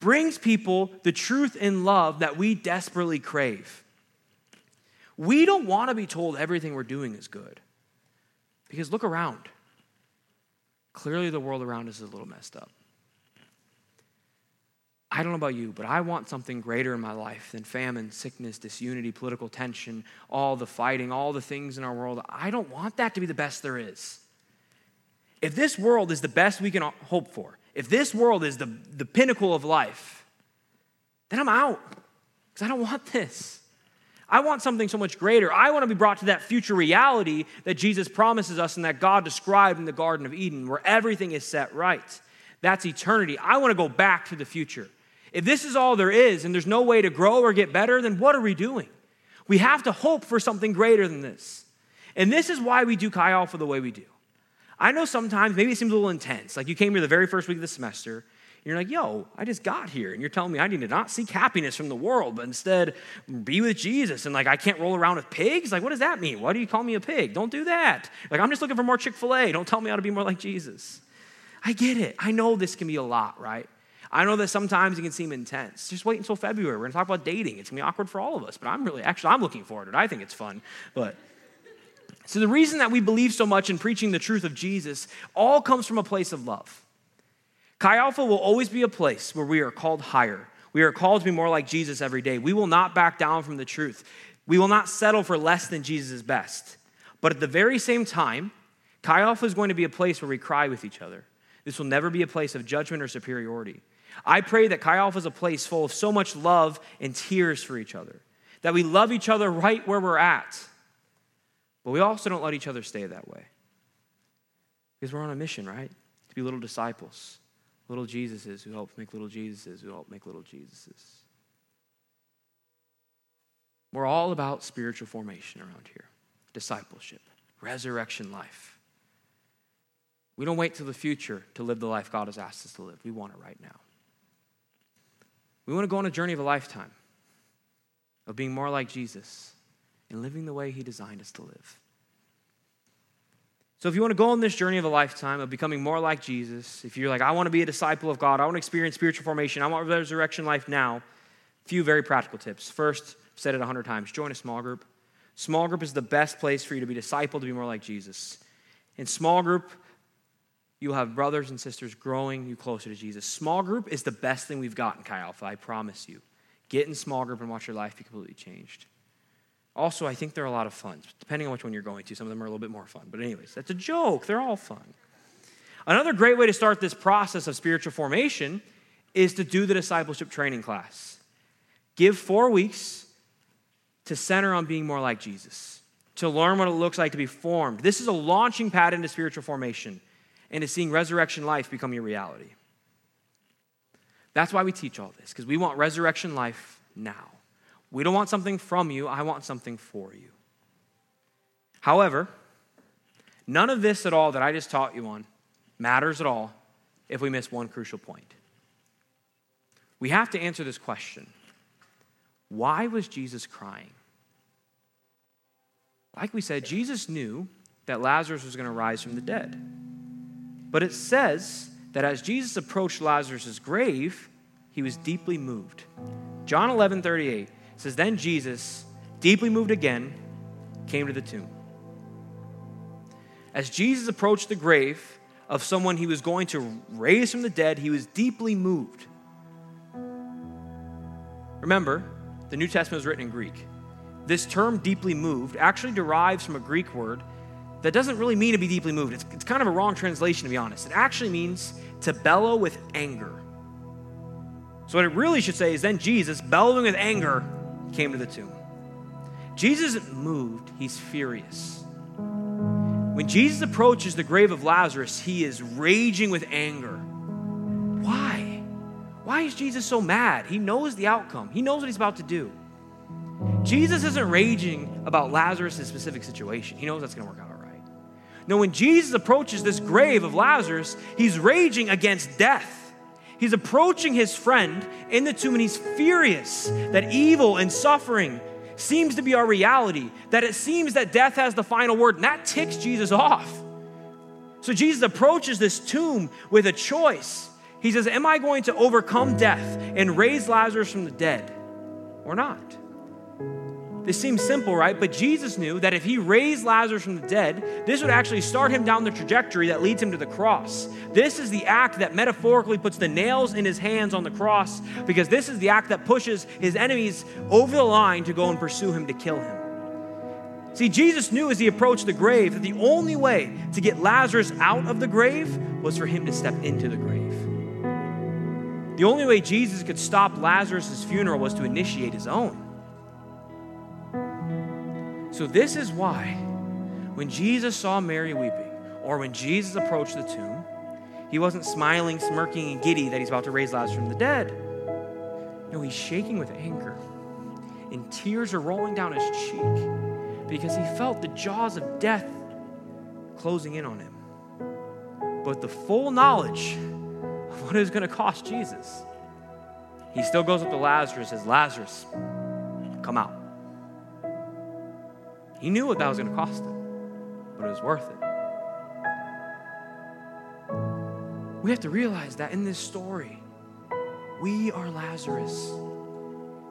brings people the truth and love that we desperately crave. We don't want to be told everything we're doing is good. Because look around. Clearly, the world around us is a little messed up. I don't know about you, but I want something greater in my life than famine, sickness, disunity, political tension, all the fighting, all the things in our world. I don't want that to be the best there is. If this world is the best we can hope for, if this world is the, the pinnacle of life, then I'm out because I don't want this. I want something so much greater. I want to be brought to that future reality that Jesus promises us and that God described in the Garden of Eden, where everything is set right. That's eternity. I want to go back to the future. If this is all there is and there's no way to grow or get better, then what are we doing? We have to hope for something greater than this. And this is why we do Chi Alpha the way we do. I know sometimes maybe it seems a little intense. Like you came here the very first week of the semester, and you're like, yo, I just got here, and you're telling me I need to not seek happiness from the world, but instead be with Jesus. And like, I can't roll around with pigs? Like, what does that mean? Why do you call me a pig? Don't do that. Like, I'm just looking for more Chick fil A. Don't tell me how to be more like Jesus. I get it. I know this can be a lot, right? I know that sometimes it can seem intense. Just wait until February. We're going to talk about dating. It's going to be awkward for all of us, but I'm really, actually, I'm looking forward to it. I think it's fun. But so the reason that we believe so much in preaching the truth of Jesus all comes from a place of love. Chi Alpha will always be a place where we are called higher. We are called to be more like Jesus every day. We will not back down from the truth. We will not settle for less than Jesus best. But at the very same time, Chi Alpha is going to be a place where we cry with each other. This will never be a place of judgment or superiority. I pray that Chi Alpha is a place full of so much love and tears for each other, that we love each other right where we're at. But we also don't let each other stay that way. Because we're on a mission, right? To be little disciples, little Jesuses who help make little Jesuses who help make little Jesuses. We're all about spiritual formation around here discipleship, resurrection life. We don't wait till the future to live the life God has asked us to live. We want it right now. We want to go on a journey of a lifetime of being more like Jesus and living the way he designed us to live. So, if you want to go on this journey of a lifetime of becoming more like Jesus, if you're like, I want to be a disciple of God, I want to experience spiritual formation, I want resurrection life now, a few very practical tips. First, I've said it a hundred times join a small group. Small group is the best place for you to be discipled, to be more like Jesus. In small group, You'll have brothers and sisters growing you closer to Jesus. Small group is the best thing we've got in Chi Alpha, I promise you. Get in small group and watch your life be completely changed. Also, I think they're a lot of fun, depending on which one you're going to. Some of them are a little bit more fun. But, anyways, that's a joke. They're all fun. Another great way to start this process of spiritual formation is to do the discipleship training class. Give four weeks to center on being more like Jesus, to learn what it looks like to be formed. This is a launching pad into spiritual formation and to seeing resurrection life become your reality. That's why we teach all this, because we want resurrection life now. We don't want something from you, I want something for you. However, none of this at all that I just taught you on matters at all if we miss one crucial point. We have to answer this question Why was Jesus crying? Like we said, Jesus knew that Lazarus was going to rise from the dead. But it says that as Jesus approached Lazarus' grave, he was deeply moved. John 11 38 says, Then Jesus, deeply moved again, came to the tomb. As Jesus approached the grave of someone he was going to raise from the dead, he was deeply moved. Remember, the New Testament was written in Greek. This term, deeply moved, actually derives from a Greek word that doesn't really mean to be deeply moved. It's, it's kind of a wrong translation, to be honest. It actually means to bellow with anger. So, what it really should say is then Jesus, bellowing with anger, came to the tomb. Jesus isn't moved, he's furious. When Jesus approaches the grave of Lazarus, he is raging with anger. Why? Why is Jesus so mad? He knows the outcome, he knows what he's about to do. Jesus isn't raging about Lazarus' specific situation, he knows that's going to work out. All right. No, when Jesus approaches this grave of Lazarus, he's raging against death. He's approaching his friend in the tomb and he's furious that evil and suffering seems to be our reality, that it seems that death has the final word, and that ticks Jesus off. So Jesus approaches this tomb with a choice. He says, Am I going to overcome death and raise Lazarus from the dead or not? This seems simple, right? But Jesus knew that if he raised Lazarus from the dead, this would actually start him down the trajectory that leads him to the cross. This is the act that metaphorically puts the nails in his hands on the cross because this is the act that pushes his enemies over the line to go and pursue him to kill him. See, Jesus knew as he approached the grave that the only way to get Lazarus out of the grave was for him to step into the grave. The only way Jesus could stop Lazarus' funeral was to initiate his own. So, this is why when Jesus saw Mary weeping, or when Jesus approached the tomb, he wasn't smiling, smirking, and giddy that he's about to raise Lazarus from the dead. No, he's shaking with anger, and tears are rolling down his cheek because he felt the jaws of death closing in on him. But the full knowledge of what it was going to cost Jesus, he still goes up to Lazarus and says, Lazarus, come out. He knew what that was going to cost him, but it was worth it. we have to realize that in this story, we are Lazarus.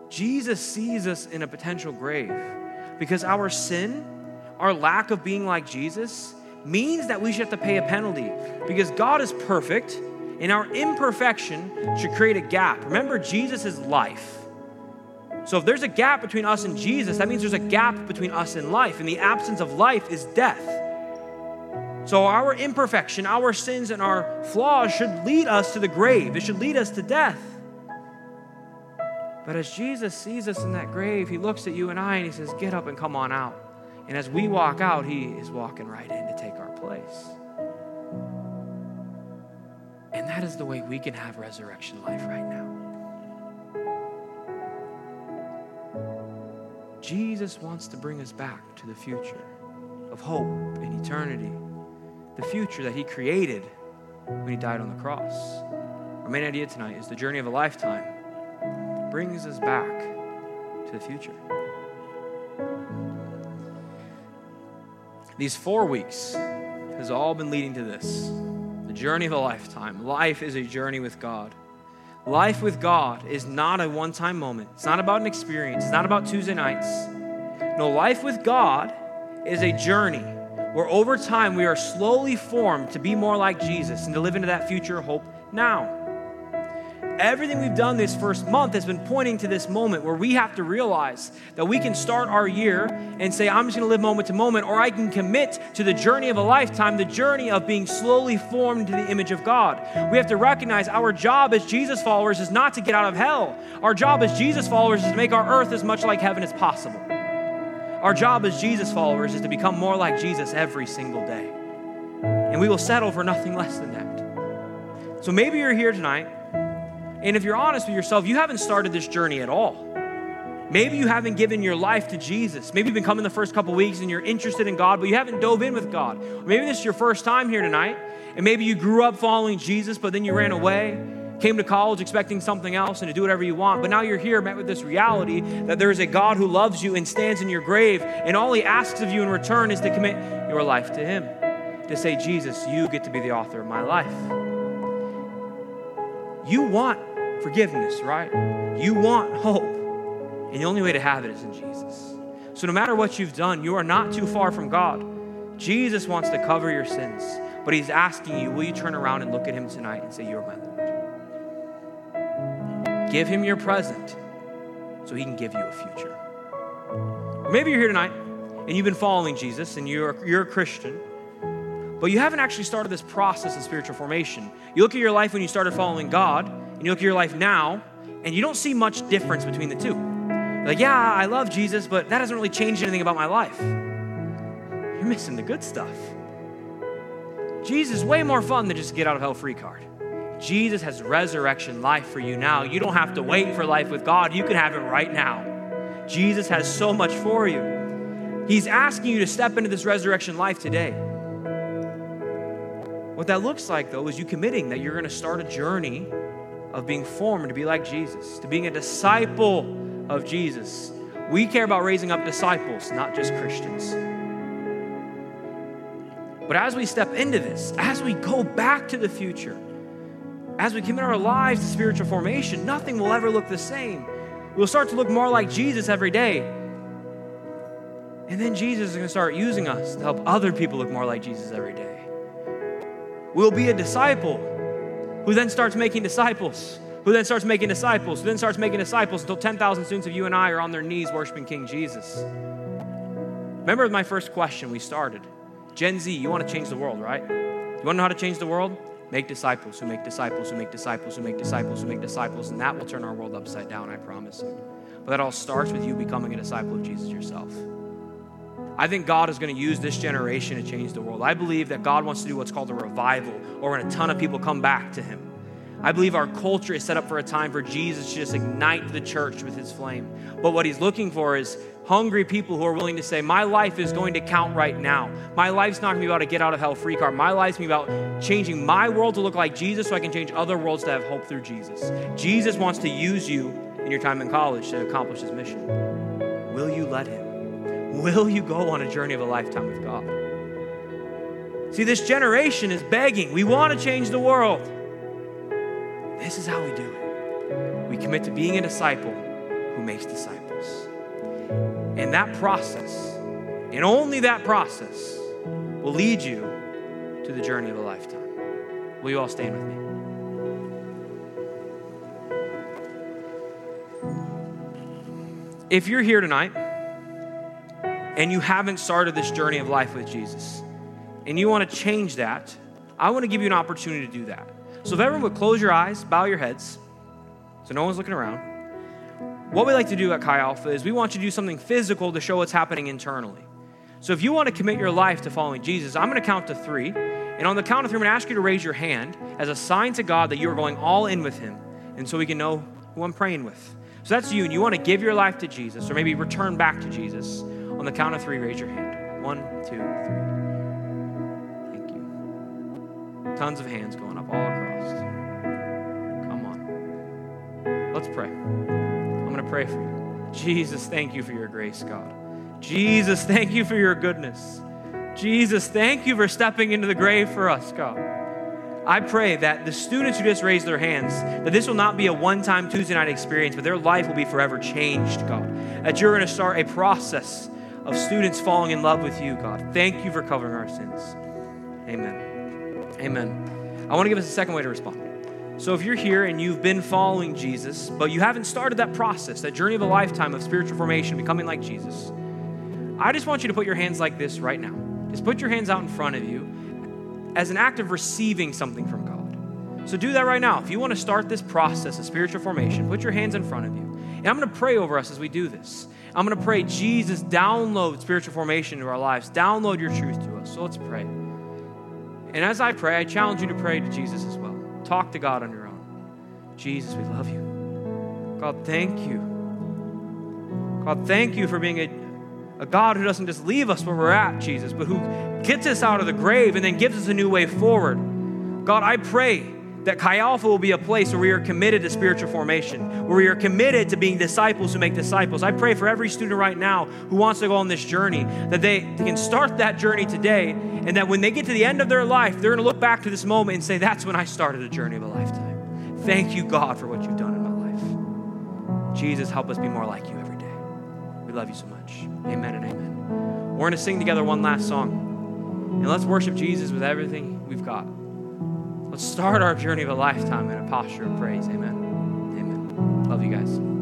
Jesus sees us in a potential grave because our sin, our lack of being like Jesus, means that we should have to pay a penalty because God is perfect and our imperfection should create a gap. Remember, Jesus life. So if there's a gap between us and Jesus, that means there's a gap between us and life. And the absence of life is death. So our imperfection, our sins, and our flaws should lead us to the grave, it should lead us to death. But as Jesus sees us in that grave, he looks at you and I and he says, Get up and come on out. And as we walk out, he is walking right in to take our place. And that is the way we can have resurrection life right now. Jesus wants to bring us back to the future of hope and eternity, the future that He created when He died on the cross. Our main idea tonight is the journey of a lifetime brings us back to the future. These four weeks has all been leading to this the journey of a lifetime. Life is a journey with God. Life with God is not a one time moment, it's not about an experience, it's not about Tuesday nights. No, life with God is a journey where over time we are slowly formed to be more like Jesus and to live into that future hope now. Everything we've done this first month has been pointing to this moment where we have to realize that we can start our year and say, I'm just going to live moment to moment, or I can commit to the journey of a lifetime, the journey of being slowly formed into the image of God. We have to recognize our job as Jesus followers is not to get out of hell. Our job as Jesus followers is to make our earth as much like heaven as possible. Our job as Jesus followers is to become more like Jesus every single day. And we will settle for nothing less than that. So maybe you're here tonight and if you're honest with yourself, you haven't started this journey at all. Maybe you haven't given your life to Jesus. Maybe you've been coming the first couple weeks and you're interested in God, but you haven't dove in with God. Maybe this is your first time here tonight, and maybe you grew up following Jesus, but then you ran away, came to college expecting something else and to do whatever you want. But now you're here met with this reality that there is a God who loves you and stands in your grave, and all he asks of you in return is to commit your life to him. To say, Jesus, you get to be the author of my life. You want forgiveness, right? You want hope. And the only way to have it is in Jesus. So no matter what you've done, you are not too far from God. Jesus wants to cover your sins, but He's asking you, will you turn around and look at Him tonight and say, You're my Lord? Give Him your present so He can give you a future. Maybe you're here tonight and you've been following Jesus and you're, you're a Christian, but you haven't actually started this process of spiritual formation. You look at your life when you started following God, and you look at your life now, and you don't see much difference between the two. You're like, yeah, I love Jesus, but that hasn't really changed anything about my life. You're missing the good stuff. Jesus is way more fun than just get out of hell free card. Jesus has resurrection life for you now. You don't have to wait for life with God, you can have it right now. Jesus has so much for you. He's asking you to step into this resurrection life today. What that looks like, though, is you committing that you're going to start a journey of being formed to be like Jesus, to being a disciple of Jesus. We care about raising up disciples, not just Christians. But as we step into this, as we go back to the future, as we commit our lives to spiritual formation, nothing will ever look the same. We'll start to look more like Jesus every day. And then Jesus is going to start using us to help other people look more like Jesus every day. We'll be a disciple who then starts making disciples, who then starts making disciples, who then starts making disciples until 10,000 students of you and I are on their knees worshiping King Jesus. Remember my first question we started Gen Z, you want to change the world, right? You want to know how to change the world? Make disciples who make disciples who make disciples who make disciples who make disciples, and that will turn our world upside down, I promise you. But that all starts with you becoming a disciple of Jesus yourself. I think God is going to use this generation to change the world. I believe that God wants to do what's called a revival, or when a ton of people come back to Him. I believe our culture is set up for a time for Jesus to just ignite the church with His flame. But what He's looking for is hungry people who are willing to say, My life is going to count right now. My life's not going to be about a get out of hell free card. My life's going to be about changing my world to look like Jesus so I can change other worlds to have hope through Jesus. Jesus wants to use you in your time in college to accomplish His mission. Will you let Him? Will you go on a journey of a lifetime with God? See, this generation is begging. We want to change the world. This is how we do it. We commit to being a disciple who makes disciples. And that process, and only that process, will lead you to the journey of a lifetime. Will you all stand with me? If you're here tonight and you haven't started this journey of life with Jesus, and you want to change that, I want to give you an opportunity to do that. So if everyone would close your eyes, bow your heads, so no one's looking around. What we like to do at Chi Alpha is we want you to do something physical to show what's happening internally. So if you want to commit your life to following Jesus, I'm going to count to three. And on the count of three, I'm going to ask you to raise your hand as a sign to God that you are going all in with Him. And so we can know who I'm praying with. So that's you, and you want to give your life to Jesus, or maybe return back to Jesus. On the count of three, raise your hand. One, two, three. Thank you. Tons of hands going up all across. Come on. Let's pray. I'm going to pray for you. Jesus, thank you for your grace, God. Jesus, thank you for your goodness. Jesus, thank you for stepping into the grave for us, God. I pray that the students who just raised their hands, that this will not be a one time Tuesday night experience, but their life will be forever changed, God. That you're going to start a process of students falling in love with you, God. Thank you for covering our sins. Amen. Amen. I want to give us a second way to respond. So if you're here and you've been following Jesus, but you haven't started that process, that journey of a lifetime of spiritual formation, becoming like Jesus, I just want you to put your hands like this right now. Just put your hands out in front of you as an act of receiving something from God. So do that right now. If you want to start this process of spiritual formation, put your hands in front of you. And I'm going to pray over us as we do this. I'm going to pray, Jesus, download spiritual formation into our lives, download your truth to us. So let's pray. And as I pray, I challenge you to pray to Jesus as well. Talk to God on your own. Jesus, we love you. God, thank you. God, thank you for being a a God who doesn't just leave us where we're at, Jesus, but who gets us out of the grave and then gives us a new way forward. God, I pray that Chi Alpha will be a place where we are committed to spiritual formation, where we are committed to being disciples who make disciples. I pray for every student right now who wants to go on this journey that they, they can start that journey today, and that when they get to the end of their life, they're going to look back to this moment and say, That's when I started a journey of a lifetime. Thank you, God, for what you've done in my life. Jesus, help us be more like you every day. We love you so much. Amen and amen. We're going to sing together one last song. And let's worship Jesus with everything we've got. Let's start our journey of a lifetime in a posture of praise. Amen. Amen. Love you guys.